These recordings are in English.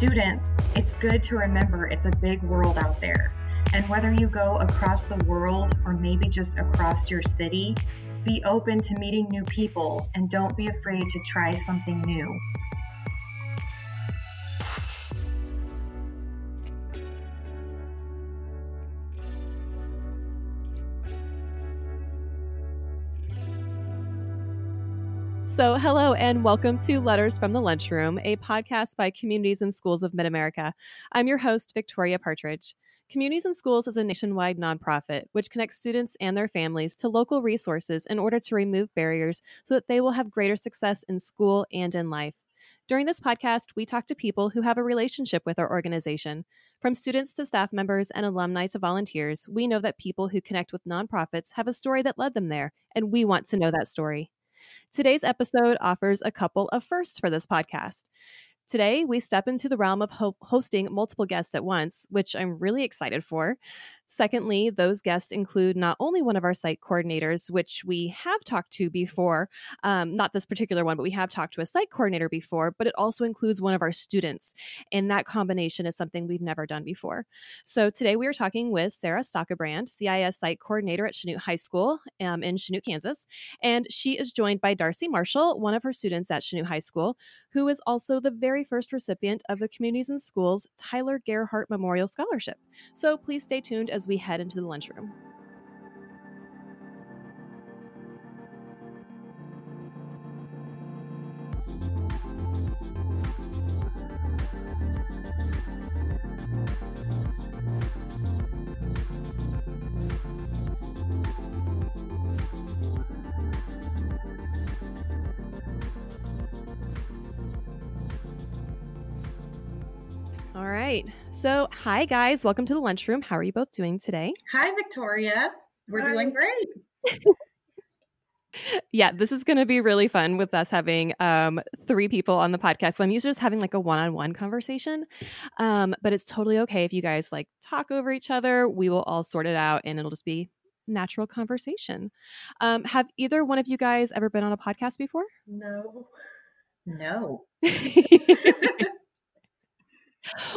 students, it's good to remember it's a big world out there. And whether you go across the world or maybe just across your city, be open to meeting new people and don't be afraid to try something new. So, hello and welcome to Letters from the Lunchroom, a podcast by Communities In Schools of Mid America. I'm your host, Victoria Partridge. Communities In Schools is a nationwide nonprofit which connects students and their families to local resources in order to remove barriers so that they will have greater success in school and in life. During this podcast, we talk to people who have a relationship with our organization. From students to staff members and alumni to volunteers, we know that people who connect with nonprofits have a story that led them there, and we want to know that story. Today's episode offers a couple of firsts for this podcast. Today, we step into the realm of ho- hosting multiple guests at once, which I'm really excited for. Secondly, those guests include not only one of our site coordinators, which we have talked to before, um, not this particular one, but we have talked to a site coordinator before, but it also includes one of our students. And that combination is something we've never done before. So today we are talking with Sarah Stockebrand, CIS site coordinator at Chanute High School um, in Chanute, Kansas. And she is joined by Darcy Marshall, one of her students at Chanute High School, who is also the very first recipient of the Communities In Schools Tyler Gerhart Memorial Scholarship. So please stay tuned as as we head into the lunchroom. All right. So, hi guys, welcome to the lunchroom. How are you both doing today? Hi, Victoria. We're hi. doing great. yeah, this is going to be really fun with us having um, three people on the podcast. So I'm used to just having like a one-on-one conversation, um, but it's totally okay if you guys like talk over each other. We will all sort it out, and it'll just be natural conversation. Um, have either one of you guys ever been on a podcast before? No. No.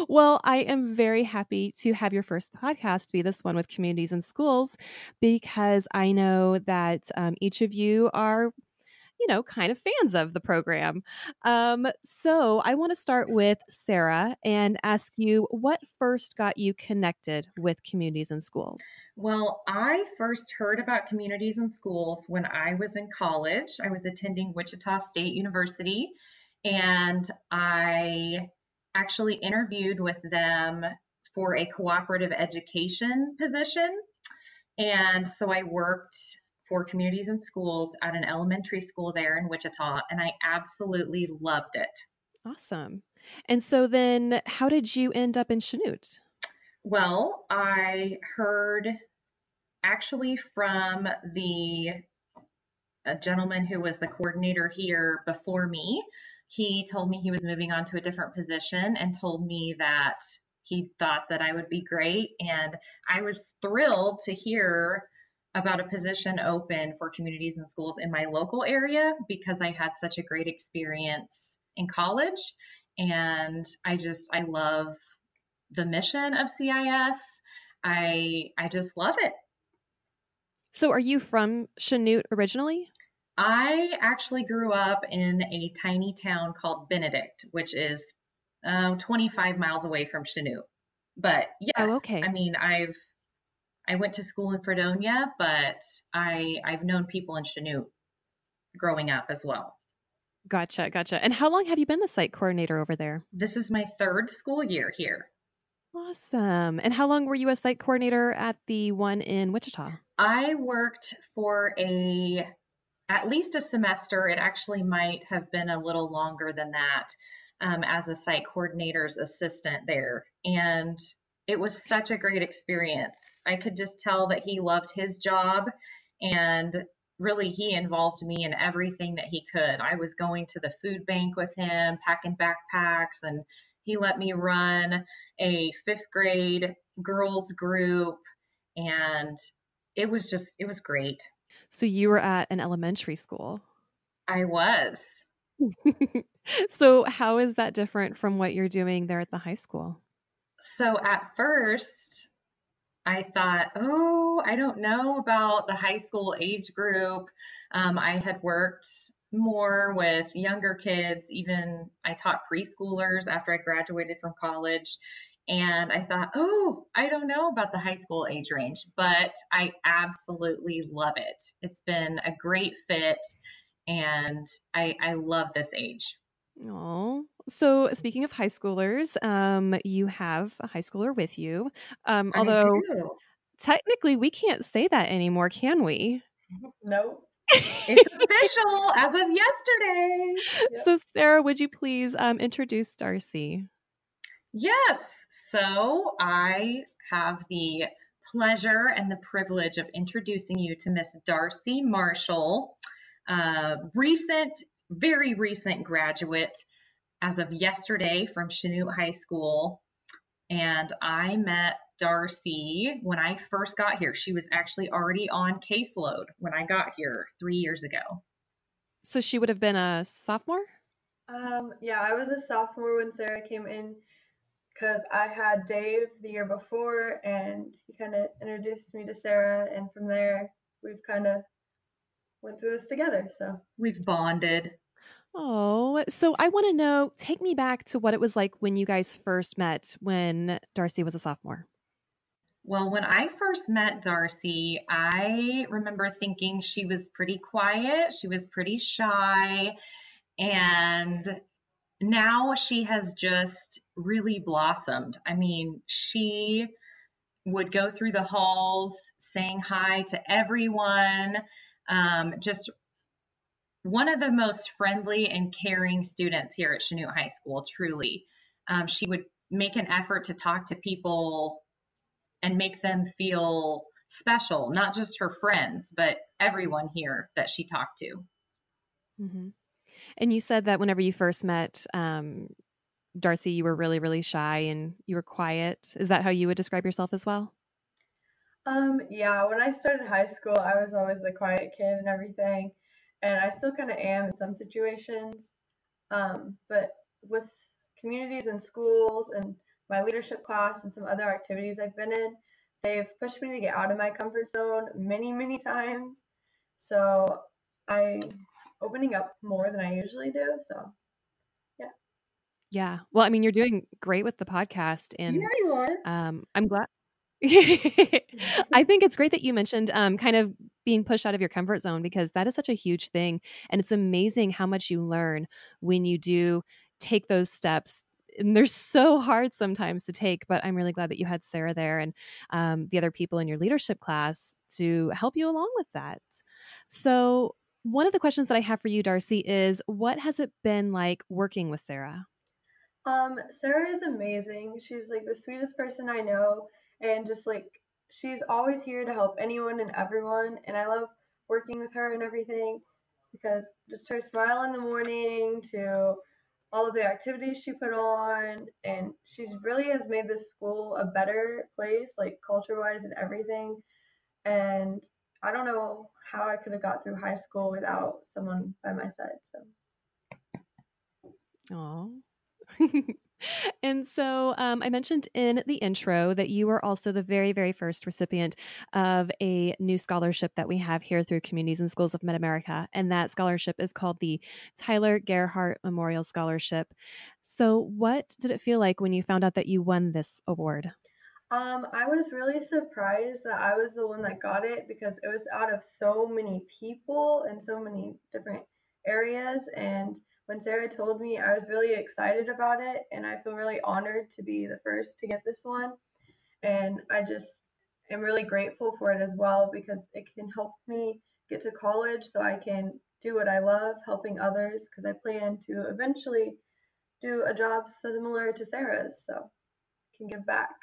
Well, I am very happy to have your first podcast be this one with communities in schools because I know that um, each of you are, you know, kind of fans of the program. Um, so I want to start with Sarah and ask you what first got you connected with communities in schools? Well, I first heard about communities in schools when I was in college. I was attending Wichita State University and I actually interviewed with them for a cooperative education position. And so I worked for communities in schools at an elementary school there in Wichita, and I absolutely loved it. Awesome. And so then, how did you end up in Chanute? Well, I heard actually from the a gentleman who was the coordinator here before me he told me he was moving on to a different position and told me that he thought that I would be great. And I was thrilled to hear about a position open for communities in schools in my local area because I had such a great experience in college. And I just, I love the mission of CIS. I, I just love it. So, are you from Chanute originally? I actually grew up in a tiny town called Benedict, which is uh, 25 miles away from Chanute. But yes, oh, okay. I mean, I've I went to school in Fredonia, but I I've known people in Chanute growing up as well. Gotcha, gotcha. And how long have you been the site coordinator over there? This is my third school year here. Awesome. And how long were you a site coordinator at the one in Wichita? I worked for a at least a semester. It actually might have been a little longer than that um, as a site coordinator's assistant there. And it was such a great experience. I could just tell that he loved his job and really he involved me in everything that he could. I was going to the food bank with him, packing backpacks, and he let me run a fifth grade girls group. And it was just, it was great. So you were at an elementary school. I was. so, how is that different from what you're doing there at the high school? So, at first, I thought, oh, I don't know about the high school age group. Um, I had worked more with younger kids, even I taught preschoolers after I graduated from college. And I thought, oh, I don't know about the high school age range, but I absolutely love it. It's been a great fit, and I, I love this age. Oh, so speaking of high schoolers, um, you have a high schooler with you. Um, although technically we can't say that anymore, can we? Nope. it's official as of yesterday. Yep. So, Sarah, would you please um, introduce Darcy? Yes. So, I have the pleasure and the privilege of introducing you to Miss Darcy Marshall, uh, recent, very recent graduate as of yesterday from Chanute High School. And I met Darcy when I first got here. She was actually already on caseload when I got here three years ago. So she would have been a sophomore? Um, yeah, I was a sophomore when Sarah came in because I had Dave the year before and he kind of introduced me to Sarah. And from there, we've kind of went through this together. So we've bonded. Oh, so I want to know take me back to what it was like when you guys first met when Darcy was a sophomore. Well, when I first met Darcy, I remember thinking she was pretty quiet, she was pretty shy, and now she has just really blossomed. I mean, she would go through the halls saying hi to everyone, um, just one of the most friendly and caring students here at Chanute High School, truly. Um, she would make an effort to talk to people and make them feel special, not just her friends, but everyone here that she talked to. Mm-hmm. And you said that whenever you first met um, Darcy, you were really, really shy and you were quiet. Is that how you would describe yourself as well? Um, yeah, when I started high school, I was always the quiet kid and everything and I still kind of am in some situations. Um, but with communities in schools and my leadership class and some other activities I've been in, they've pushed me to get out of my comfort zone many, many times. So I'm opening up more than I usually do. So yeah. Yeah. Well, I mean, you're doing great with the podcast, and yeah, you are. Um, I'm glad. I think it's great that you mentioned um, kind of being pushed out of your comfort zone because that is such a huge thing. And it's amazing how much you learn when you do take those steps. And they're so hard sometimes to take, but I'm really glad that you had Sarah there and um, the other people in your leadership class to help you along with that. So, one of the questions that I have for you, Darcy, is what has it been like working with Sarah? Um, Sarah is amazing. She's like the sweetest person I know and just like she's always here to help anyone and everyone and I love working with her and everything because just her smile in the morning to all of the activities she put on and she really has made this school a better place like culture wise and everything and I don't know how I could have got through high school without someone by my side so Oh. and so um, I mentioned in the intro that you were also the very, very first recipient of a new scholarship that we have here through Communities In Schools of Mid America. And that scholarship is called the Tyler Gerhart Memorial Scholarship. So, what did it feel like when you found out that you won this award? Um, I was really surprised that I was the one that got it because it was out of so many people and so many different areas. And when Sarah told me, I was really excited about it, and I feel really honored to be the first to get this one. And I just am really grateful for it as well because it can help me get to college so I can do what I love, helping others, because I plan to eventually do a job similar to Sarah's, so I can give back.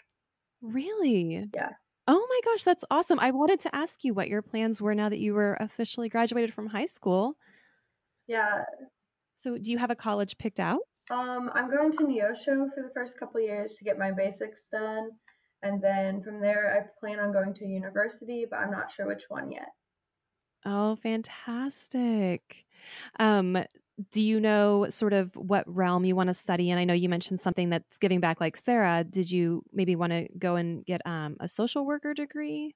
Really? Yeah. Oh my gosh, that's awesome. I wanted to ask you what your plans were now that you were officially graduated from high school. Yeah, so, do you have a college picked out? Um, I'm going to Neosho for the first couple years to get my basics done, and then from there, I plan on going to university, but I'm not sure which one yet. Oh, fantastic! Um, do you know sort of what realm you want to study? And I know you mentioned something that's giving back, like Sarah. Did you maybe want to go and get um, a social worker degree?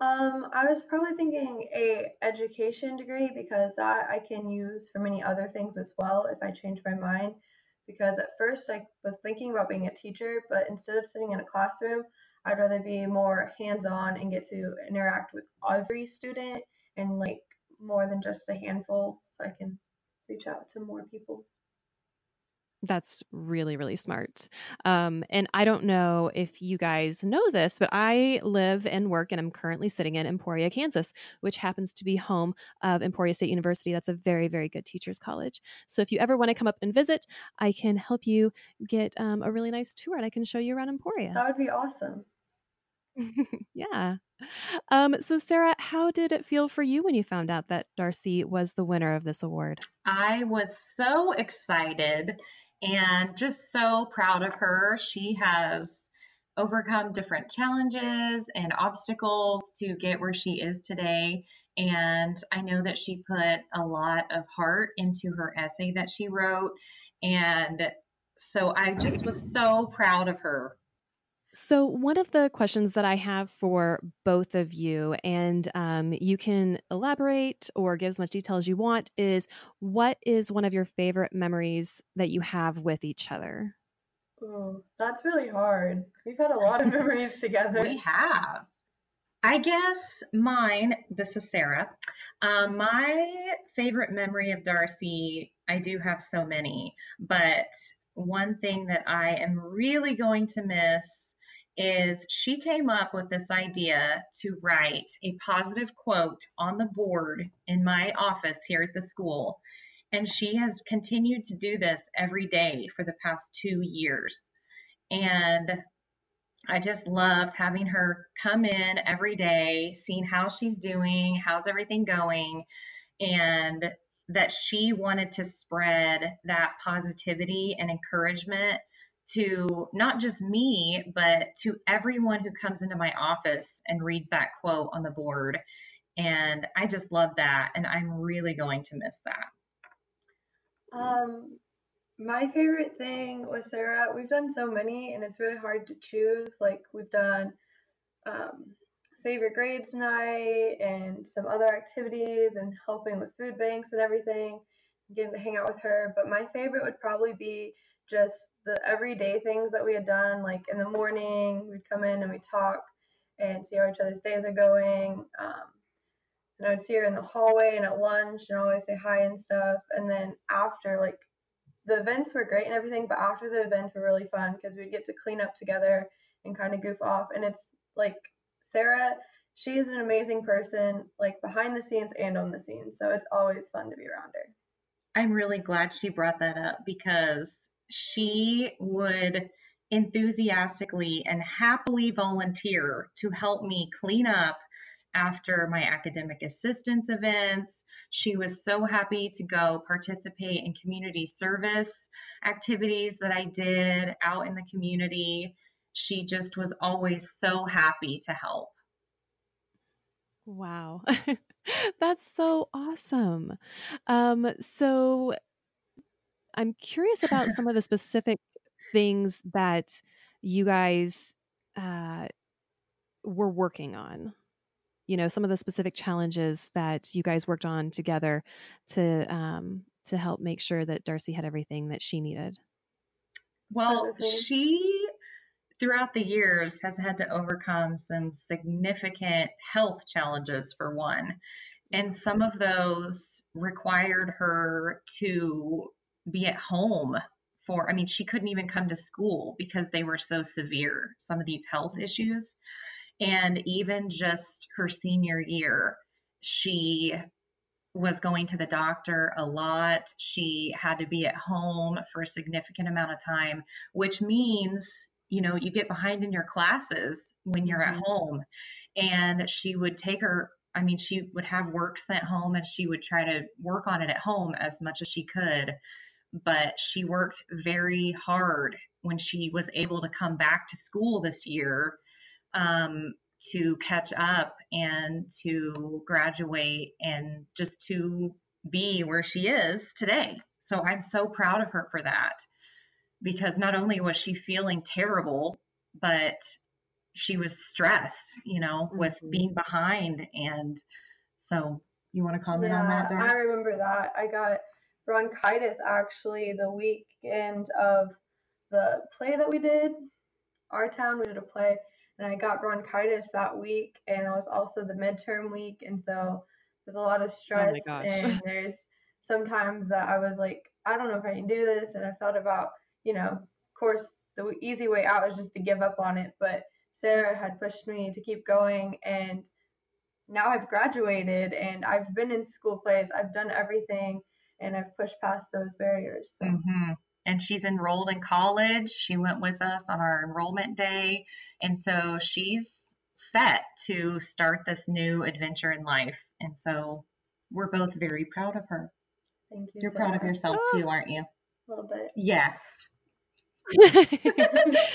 Um, I was probably thinking a education degree because that I can use for many other things as well if I change my mind. Because at first I was thinking about being a teacher, but instead of sitting in a classroom, I'd rather be more hands-on and get to interact with every student and like more than just a handful, so I can reach out to more people. That's really, really smart. Um, and I don't know if you guys know this, but I live and work and I'm currently sitting in Emporia, Kansas, which happens to be home of Emporia State University. That's a very, very good teachers college. So if you ever want to come up and visit, I can help you get um, a really nice tour and I can show you around Emporia. That would be awesome. yeah. Um, so, Sarah, how did it feel for you when you found out that Darcy was the winner of this award? I was so excited and just so proud of her. She has overcome different challenges and obstacles to get where she is today. And I know that she put a lot of heart into her essay that she wrote. And so I just was so proud of her so, one of the questions that I have for both of you, and um, you can elaborate or give as much detail as you want, is what is one of your favorite memories that you have with each other? Oh, that's really hard. We've had a lot of memories together. We have. I guess mine, this is Sarah. Um, my favorite memory of Darcy, I do have so many, but one thing that I am really going to miss is she came up with this idea to write a positive quote on the board in my office here at the school. And she has continued to do this every day for the past two years. And I just loved having her come in every day, seeing how she's doing, how's everything going, and that she wanted to spread that positivity and encouragement to not just me, but to everyone who comes into my office and reads that quote on the board. And I just love that. And I'm really going to miss that. Um, my favorite thing with Sarah, we've done so many and it's really hard to choose. Like we've done um, Save Your Grades night and some other activities and helping with food banks and everything, getting to hang out with her. But my favorite would probably be just the everyday things that we had done. Like in the morning, we'd come in and we'd talk and see how each other's days are going. Um, and I would see her in the hallway and at lunch and always say hi and stuff. And then after, like, the events were great and everything, but after the events were really fun because we'd get to clean up together and kind of goof off. And it's like Sarah, she is an amazing person, like behind the scenes and on the scenes. So it's always fun to be around her. I'm really glad she brought that up because she would enthusiastically and happily volunteer to help me clean up after my academic assistance events. She was so happy to go participate in community service activities that I did out in the community. She just was always so happy to help. Wow. That's so awesome. Um, so I'm curious about some of the specific things that you guys uh, were working on. You know, some of the specific challenges that you guys worked on together to um, to help make sure that Darcy had everything that she needed. Well, she throughout the years has had to overcome some significant health challenges for one. And some of those required her to be at home for i mean she couldn't even come to school because they were so severe some of these health issues. And even just her senior year she was going to the doctor a lot. She had to be at home for a significant amount of time which means you know you get behind in your classes when you're at mm-hmm. home. And she would take her I mean, she would have work sent home and she would try to work on it at home as much as she could but she worked very hard when she was able to come back to school this year um, to catch up and to graduate and just to be where she is today. So I'm so proud of her for that because not only was she feeling terrible, but she was stressed, you know, with Mhm. being behind. And so you want to comment yeah, on that, I remember that. I got bronchitis actually the weekend of the play that we did. Our town, we did a play, and I got bronchitis that week, and it was also the midterm week, and so there's a lot of oh stress. gosh. And there's sometimes that I was like, I don't know if I can do this, and I thought about, you know, of course, the easy way out is just to give up on it, but Sarah had pushed me to keep going, and now I've graduated and I've been in school plays, I've done everything, and I've pushed past those barriers. So hmm And she's enrolled in college. She went with us on our enrollment day. And so she's set to start this new adventure in life. And so we're both very proud of her. thank you. You're proud of yourself Ah. too, aren't you? A little bit. Yes.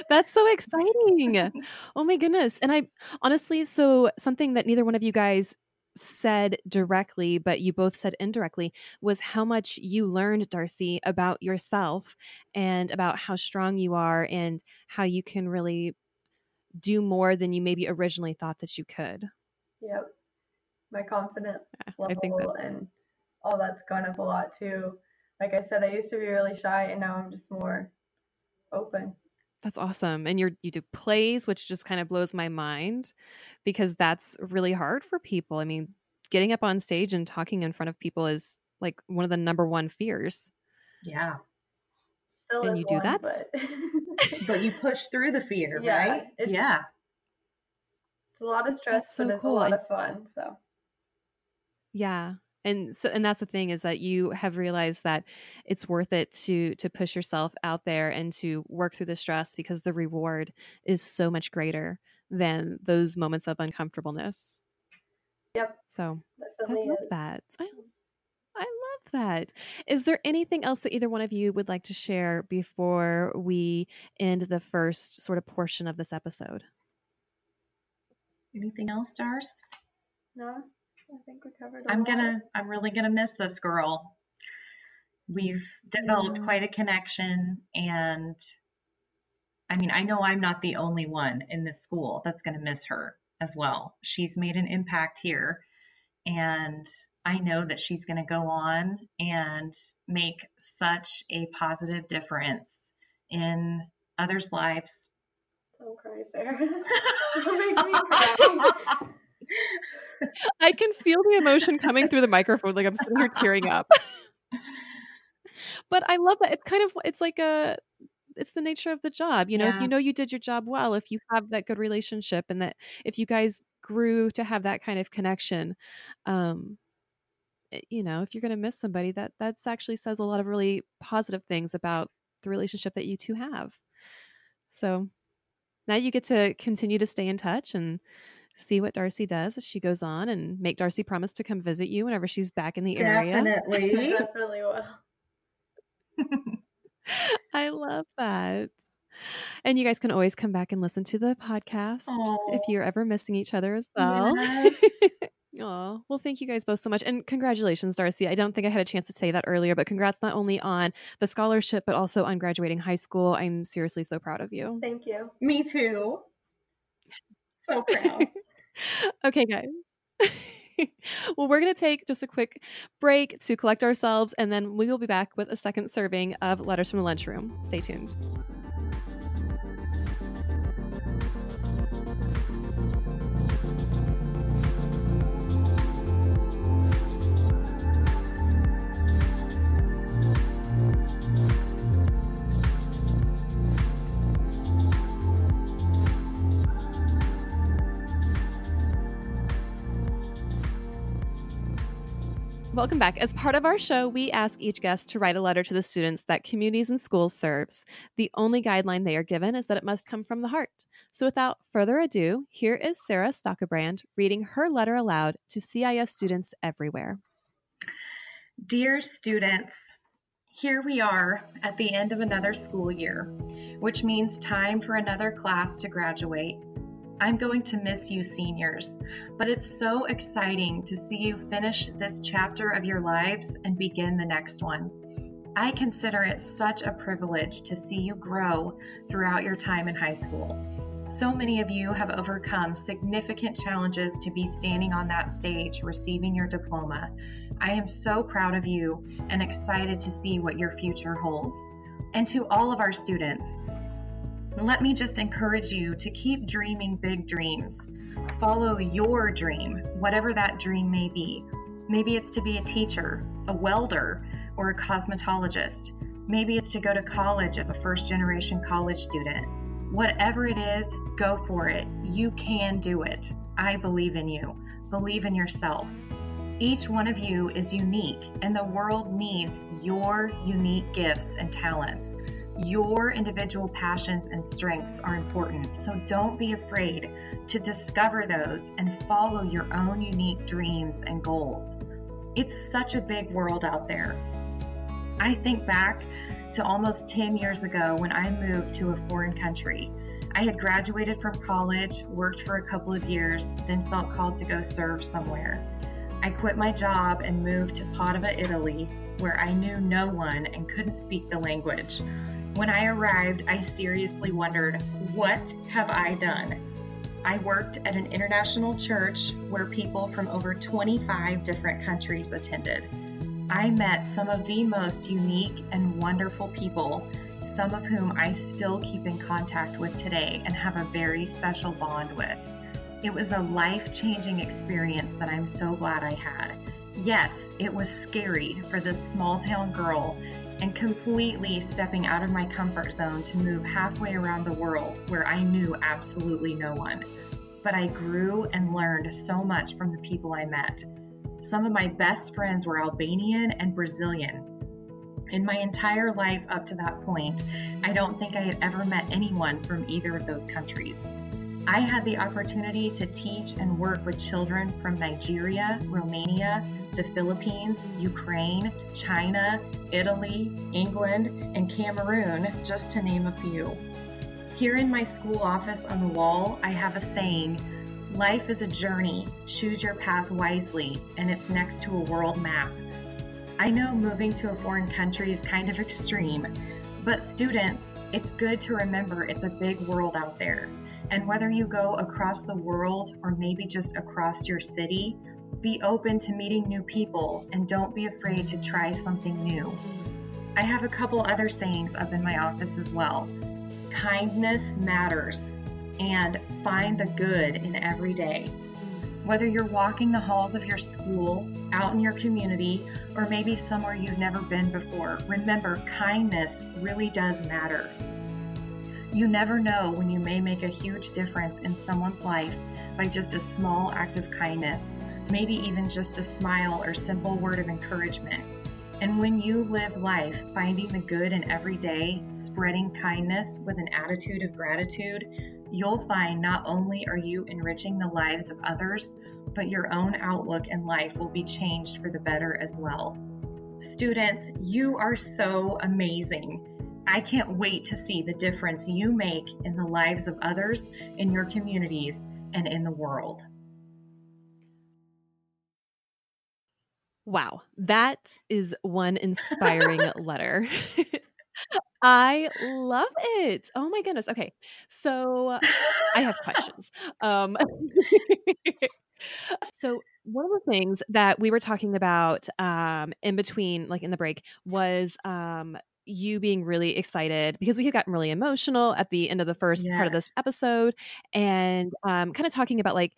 That's so exciting. Oh my goodness. And I honestly, so something that neither one of you guys said directly, but you both said indirectly, was how much you learned, Darcy, about yourself and about how strong you are and how you can really do more than you maybe originally thought that you could. Yep. My confidence level and all that's gone up a lot too. Like I said, I used to be really shy and now I'm just more open. That's awesome. And you're you do plays, which just kind of blows my mind because that's really hard for people. I mean, getting up on stage and talking in front of people is like one of the number one fears. Yeah. Still And you do one, Oh, that? but But you push through the fear, Yeah, right? it's- Yeah. it's a lot of stress, That's so but it's cool. a lot of fun. So Yeah. And so and that's the thing is that you have realized that it's worth it to to push yourself out there and to work through the stress because the reward is so much greater than those moments of uncomfortableness. Yep. So I love is. that. I, mm. I love that. Is there anything else that either one of you would like to share before we end the first sort of portion of this episode? Anything else, Darce? No, I think we covered. I'm lot. gonna I'm really gonna miss this girl. We've developed Yeah. quite a connection and I mean, I know I'm not the only one in this school that's gonna miss her as well. She's made an impact here and I know that she's gonna go on and make such a positive difference in others' lives. Don't cry, Sarah. Don't make me cry. I can feel the emotion coming through the microphone. Like I'm sitting here tearing up. but I love that. It's kind of it's like a it's the nature of the job. You know, if you know you did your job well, if you have that good relationship and that if you guys grew to have that kind of connection, um you know, if you're going to miss somebody that that's actually says a lot of really positive things about the relationship that you two have. So now you get to continue to stay in touch and see what Darcy does as she goes on and make Darcy promise to come visit you whenever she's back in the area. Definitely. definitely will. I love that. And you guys can always come back and listen to the podcast if you're ever missing each other as well. Yes. Oh, well, thank you guys both so much. And congratulations, Darcy. I don't think I had a chance to say that earlier, but congrats not only on the scholarship, but also on graduating high school. I'm seriously so proud of you. Thank you. Me too. So proud. Okay, guys. well, we're going to take just a quick break to collect ourselves, and then we will be back with a second serving of Letters from the Lunchroom. Stay tuned. Welcome back. As part of our show, we ask each guest to write a letter to the students that Communities In Schools serves. The only guideline they are given is that it must come from the heart. So without further ado, here is Sarah Stockebrand reading her letter aloud to CIS students everywhere. Dear students, here we are at the end of another school year, which means time for another class to graduate. I'm going to miss you, seniors, but it's so exciting to see you finish this chapter of your lives and begin the next one. I consider it such a privilege to see you grow throughout your time in high school. So many of you have overcome significant challenges to be standing on that stage receiving your diploma. I am so proud of you and excited to see what your future holds. And to all of our students, let me just encourage you to keep dreaming big dreams. Follow your dream, whatever that dream may be. Maybe it's to be a teacher, a welder, or a cosmetologist. Maybe it's to go to college as a first generation college student. Whatever it is, go for it. You can do it. I believe in you. Believe in yourself. Each one of you is unique, and the world needs your unique gifts and talents. Your individual passions and strengths are important, so don't be afraid to discover those and follow your own unique dreams and goals. It's such a big world out there. I think back to almost 10 years ago when I moved to a foreign country. I had graduated from college, worked for a couple of years, then felt called to go serve somewhere. I quit my job and moved to Padova, Italy, where I knew no one and couldn't speak the language. When I arrived, I seriously wondered, what have I done? I worked at an international church where people from over 25 different countries attended. I met some of the most unique and wonderful people, some of whom I still keep in contact with today and have a very special bond with. It was a life changing experience that I'm so glad I had. Yes, it was scary for this small town girl and completely stepping out of my comfort zone to move halfway around the world where I knew absolutely no one. But I grew and learned so much from the people I met. Some of my best friends were Albanian and Brazilian. In my entire life up to that point, I don't think I had ever met anyone from either of those countries. I had the opportunity to teach and work with children from Nigeria, Romania, the Philippines, Ukraine, China, Italy, England, and Cameroon, just to name a few. Here in my school office on the wall, I have a saying Life is a journey. Choose your path wisely, and it's next to a world map. I know moving to a foreign country is kind of extreme, but students, it's good to remember it's a big world out there. And whether you go across the world or maybe just across your city, be open to meeting new people and don't be afraid to try something new. I have a couple other sayings up in my office as well. Kindness matters and find the good in every day. Whether you're walking the halls of your school, out in your community, or maybe somewhere you've never been before, remember kindness really does matter. You never know when you may make a huge difference in someone's life by just a small act of kindness, maybe even just a smile or simple word of encouragement. And when you live life finding the good in every day, spreading kindness with an attitude of gratitude, you'll find not only are you enriching the lives of others, but your own outlook in life will be changed for the better as well. Students, you are so amazing. I can't wait to see the difference you make in the lives of others, in your communities, and in the world. Wow, that is one inspiring letter. I love it. Oh my goodness. Okay. So I have questions. Um so one of the things that we were talking about um in between like in the break was um you being really excited because we had gotten really emotional at the end of the first yes. part of this episode and um kind of talking about like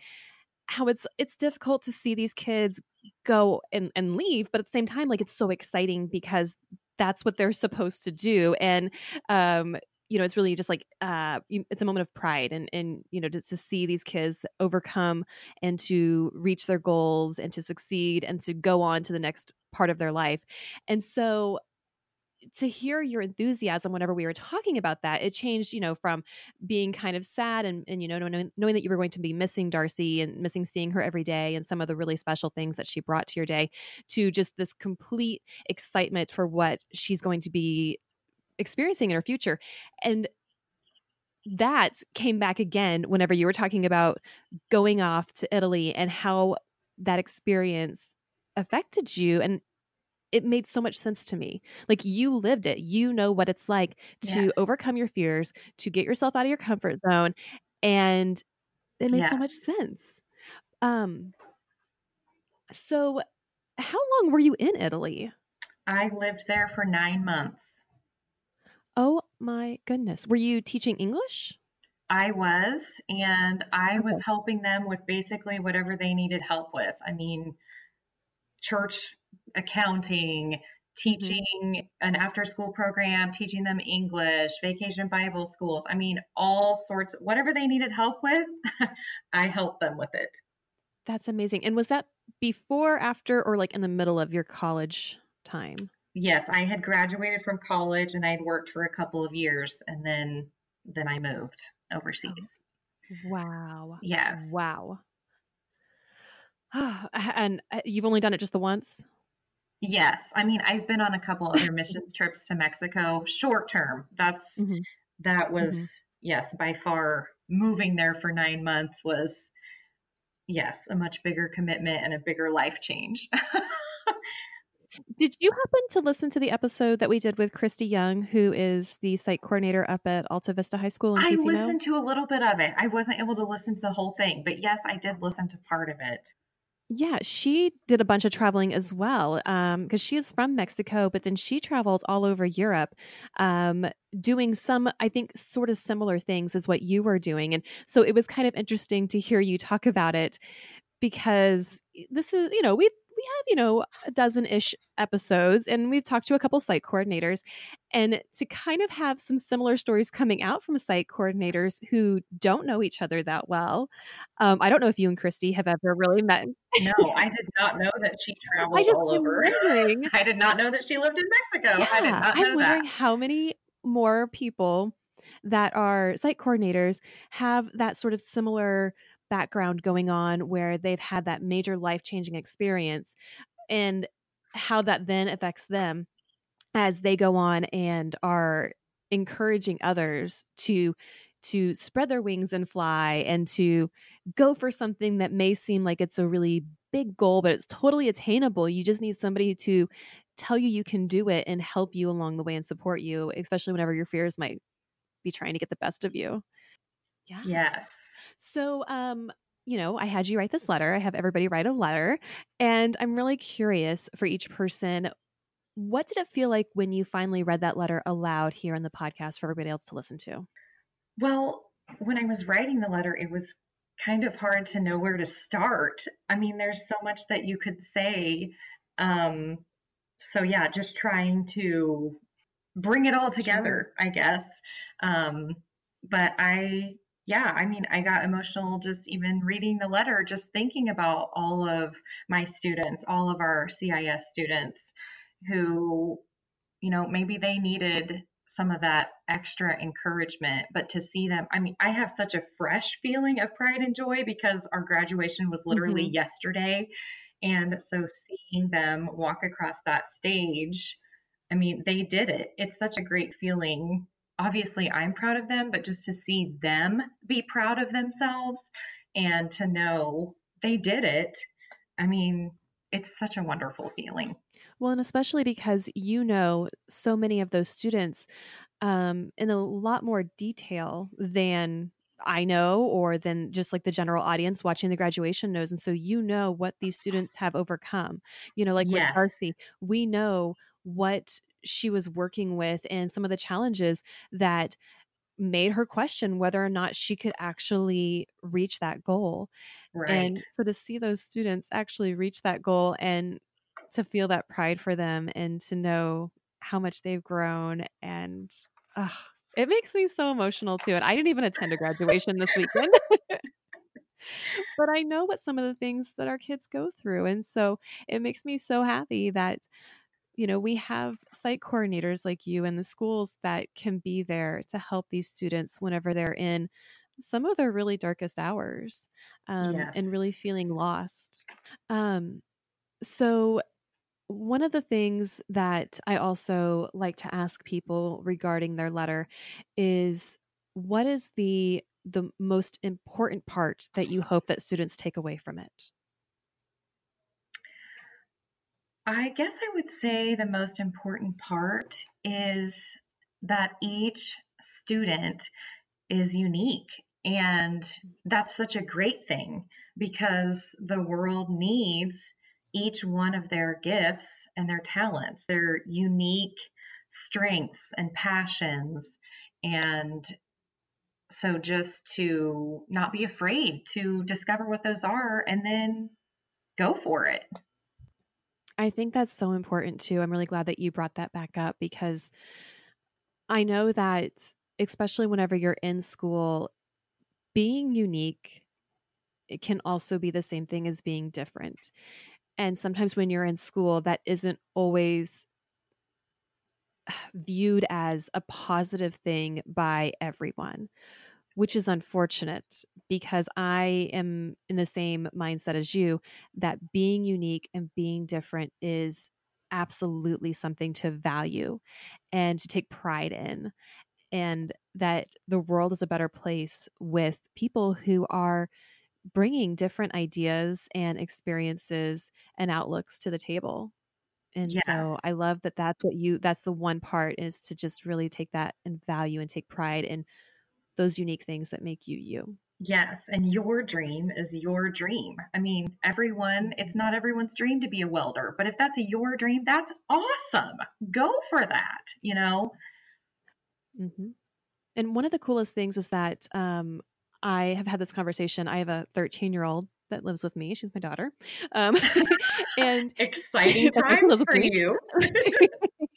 how it's it's difficult to see these kids go and, and leave but at the same time like it's so exciting because that's what they're supposed to do and um you know it's really just like uh it's a moment of pride and and you know to, to see these kids overcome and to reach their goals and to succeed and to go on to the next part of their life and so to hear your enthusiasm whenever we were talking about that it changed you know from being kind of sad and, and you know knowing, knowing that you were going to be missing darcy and missing seeing her every day and some of the really special things that she brought to your day to just this complete excitement for what she's going to be experiencing in her future. And that came back again whenever you were talking about going off to Italy and how that experience affected you and it made so much sense to me. Like you lived it. You know what it's like to Yes. overcome your fears, to get yourself out of your comfort zone and it made so much sense. Um so how long were you in Italy? I lived there for nine months. Oh my goodness. Were you teaching English? I was, and I was helping them with basically whatever they needed help with. I mean, church accounting, teaching an after school program, teaching them English, vacation Bible schools. I mean, all sorts, whatever they needed help with, I helped them with it. That's amazing. And was that before, after, or like in the middle of your college time? Yes, I had graduated from college and I'd worked for a couple of years and then then I moved overseas. Wow. Yes. Wow. and uh, you've only done it just the once? Yes. I mean, I've been on a couple other missions trips to Mexico, short term. That's Mhm. that was Mhm. yes, by far moving there for 9 months was yes, a much bigger commitment and a bigger life change. Did you happen to listen to the episode that we did with Christy Young, who is the site coordinator up at Alta Vista High School in I listened to a little bit of it. I wasn't able to listen to the whole thing, but yes, I did listen to part of it. Yeah, she did a bunch of traveling as well because she is from Mexico, but then she traveled all over Europe um, doing some, I think, sort of similar things as what you were doing. And so it was kind of interesting to hear you talk about it because this is, you know, we we have, you know, a dozen ish episodes and we've talked to a couple site coordinators and to kind of have some similar stories coming out from site coordinators who don't know each other that well. Um, I don't know if you and Christy have ever really met. No, I did not know that she traveled all over. wondering. I did not know that she lived in Mexico. I did Yeah, not know I'm wondering that. how many more people that are site coordinators have that sort of similar background going on where they've had that major life changing experience and how that then affects them as they go on and are encouraging others to to spread their wings and fly and to go for something that may seem like it's a really big goal but it's totally attainable. You just need somebody to tell you you can do it and help you along the way and support you especially whenever your fears might be trying to get the best of you. Yeah. Yes. So, um, you know, I had you write this letter. I have everybody write a letter. And I'm really curious for each person, what did it feel like when you finally read that letter aloud here on the podcast for everybody else to listen to? Well, when I was writing the letter, it was kind of hard to know where to start. I mean, there's so much that you could say. Um, so yeah, just trying to bring it all together, I guess. Um, but I, yeah, I mean, I got emotional just even reading the letter, just thinking about all of my students, all of our CIS students who, you know, maybe they needed some of that extra encouragement, but to see them, I mean, I have such a fresh feeling of pride and joy because our graduation was literally mm-hmm. yesterday. And so seeing them walk across that stage, I mean, they did it. It's such a great feeling. Obviously, I'm proud of them, but just to see them be proud of themselves and to know they did it, I mean, it's such a wonderful feeling. Well, and especially because you know so many of those students um, in a lot more detail than I know, or than just like the general audience watching the graduation knows. And so you know what these students have overcome. You know, like with Darcy, we know what she was working with and some of the challenges that made her question whether or not she could actually reach that goal. Right. And so to see those students actually reach that goal and to feel that pride for them and to know how much they've grown and ugh, it makes me so emotional too. And I didn't even attend a graduation this weekend. but I know what some of the things that our kids go through. And so it makes me so happy that you know, we have site coordinators like you in the schools that can be there to help these students whenever they're in some of their really darkest hours um, Yes. and really feeling lost. Um, so, one of the things that I also like to ask people regarding their letter is what is the the most important part that you hope that students take away from it? I guess I would say the most important part is that each student is unique. And that's such a great thing because the world needs each one of their gifts and their talents, their unique strengths and passions. And so just to not be afraid to discover what those are and then go for it. I think that's so important too. I'm really glad that you brought that back up because I know that, especially whenever you're in school, being unique it can also be the same thing as being different. And sometimes when you're in school, that isn't always viewed as a positive thing by everyone, which is unfortunate because I am in the same mindset as you that being unique and being different is absolutely something to value and to take pride in. And that the world is a better place with people who are bringing different ideas and experiences and outlooks to the table. And yes. so I love that that's what you that's the one part is to just really take that and value and take pride in those unique things that make you you. Yes, and your dream is your dream. I mean, everyone, it's not everyone's dream to be a welder, but if that's your dream, that's awesome. Go for that, you know? Mm-hmm. And one of the coolest things is that um, I have had this conversation. I have a 13 year old that lives with me. She's my daughter. Um, and exciting time for you.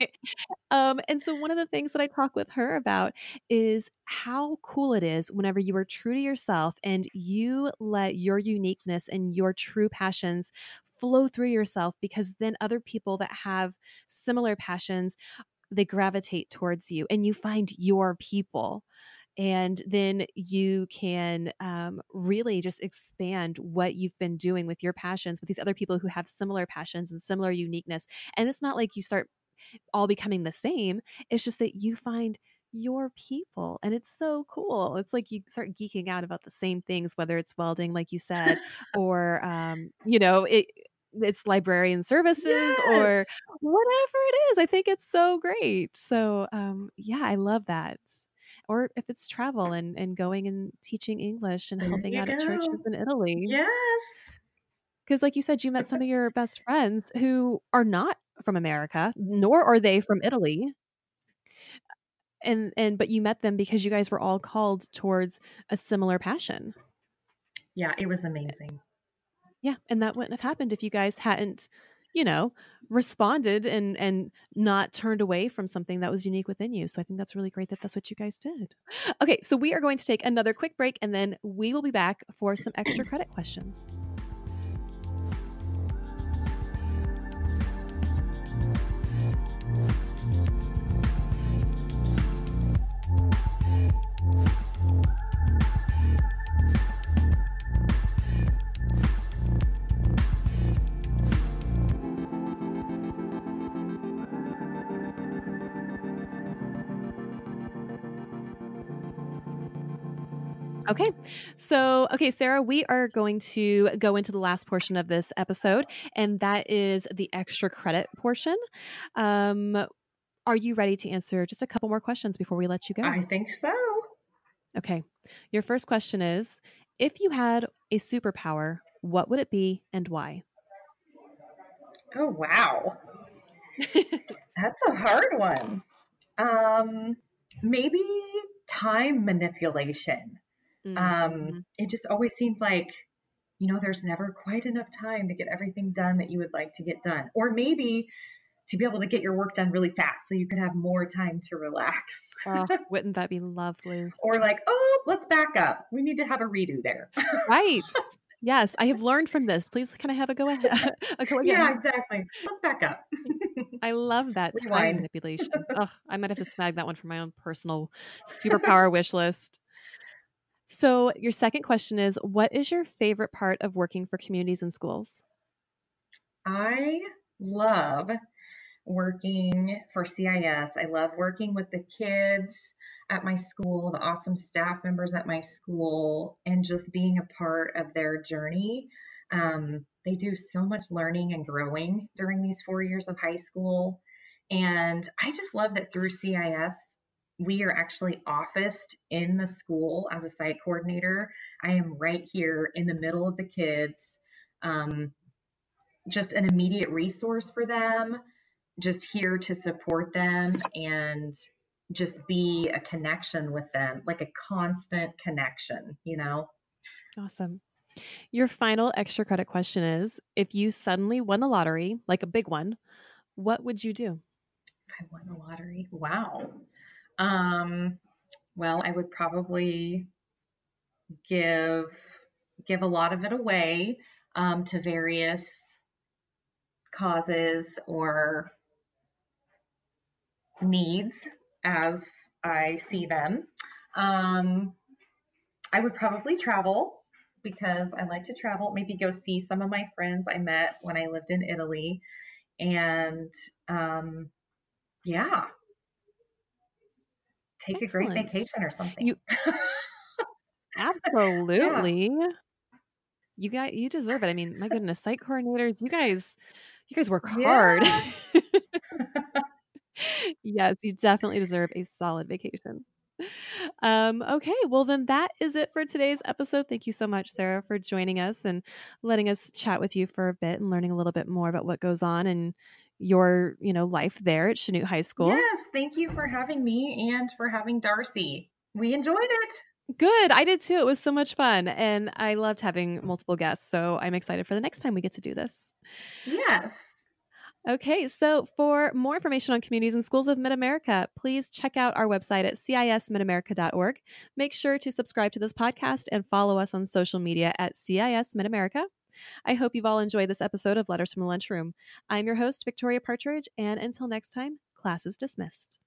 um, and so one of the things that I talk with her about is how cool it is whenever you are true to yourself and you let your uniqueness and your true passions flow through yourself because then other people that have similar passions they gravitate towards you and you find your people. And then you can um, really just expand what you've been doing with your passions with these other people who have similar passions and similar uniqueness. And it's not like you start all becoming the same it's just that you find your people and it's so cool it's like you start geeking out about the same things whether it's welding like you said or um, you know it it's librarian services yes. or whatever it is i think it's so great so um, yeah i love that or if it's travel and, and going and teaching English and helping out go. at churches in Italy. Yes. Because, like you said, you met some of your best friends who are not from America, mm-hmm. nor are they from Italy. And and but you met them because you guys were all called towards a similar passion. Yeah, it was eh, amazing. Yeah, and that wouldn't have happened if you guys hadn't you know, responded and and not turned away from something that was unique within you. So I think that's really great that that's what you guys did. Okay, so we are going to take another quick break and then we will be back for some extra credit questions. Okay. So, okay, Sarah, we are going to go into the last portion of this episode, and that is the extra credit portion. Um, are you ready to answer just a couple more questions before we let you go? I think so. Okay. Your first question is If you had a superpower, what would it be and why? Oh, wow. That's a hard one. Um, maybe time manipulation. Um, mm-hmm. Um, it just always seems like, you know, there's never quite enough time to get everything done that you would like to get done. Or maybe to be able to get your work done really fast so you can have more time to relax. oh, wouldn't that be lovely? Or like, oh, let's back up. We need to have a redo there. right. Yes, I have learned from this. Please, can I have a go ahead? a go again? Yeah, exactly. Let's back up. I love that Rewind. time manipulation. oh, I might have to snag that one for my own personal superpower wish list. So, your second question is What is your favorite part of working for communities in schools? I love working for CIS. I love working with the kids. at my school, the awesome staff members at my school, and just being a part of their journey. Um, they do so much learning and growing during these four years of high school. And I just love that through CIS, we are actually officed in the school as a site coordinator. I am right here in the middle of the kids, um, just an immediate resource for them, just here to support them and just be a connection with them, like a constant connection, you know? Awesome. Your final extra credit question is if you suddenly won the lottery, like a big one, what would you do? I won the lottery. Wow. Um, well, I would probably give give a lot of it away um, to various causes or needs as I see them. Um, I would probably travel because I like to travel, maybe go see some of my friends I met when I lived in Italy. And um, yeah, take Excellent. a great vacation or something. You, absolutely. yeah. You got you deserve it. I mean, my goodness, site coordinators, you guys, you guys work hard. Yeah. yes, you definitely deserve a solid vacation. Um, okay, well, then that is it for today's episode. Thank you so much, Sarah, for joining us and letting us chat with you for a bit and learning a little bit more about what goes on in your, you know, life there at Chanute High School. Yes, thank you for having me and for having Darcy. We enjoyed it. Good. I did too. It was so much fun. And I loved having multiple guests. So I'm excited for the next time we get to do this. Yes. Okay, so for more information on communities in schools of Mid America, please check out our website at cismidamerica.org. Make sure to subscribe to this podcast and follow us on social media at CIS Mid America. I hope you've all enjoyed this episode of Letters from the Lunchroom. I'm your host, Victoria Partridge, and until next time, class is dismissed.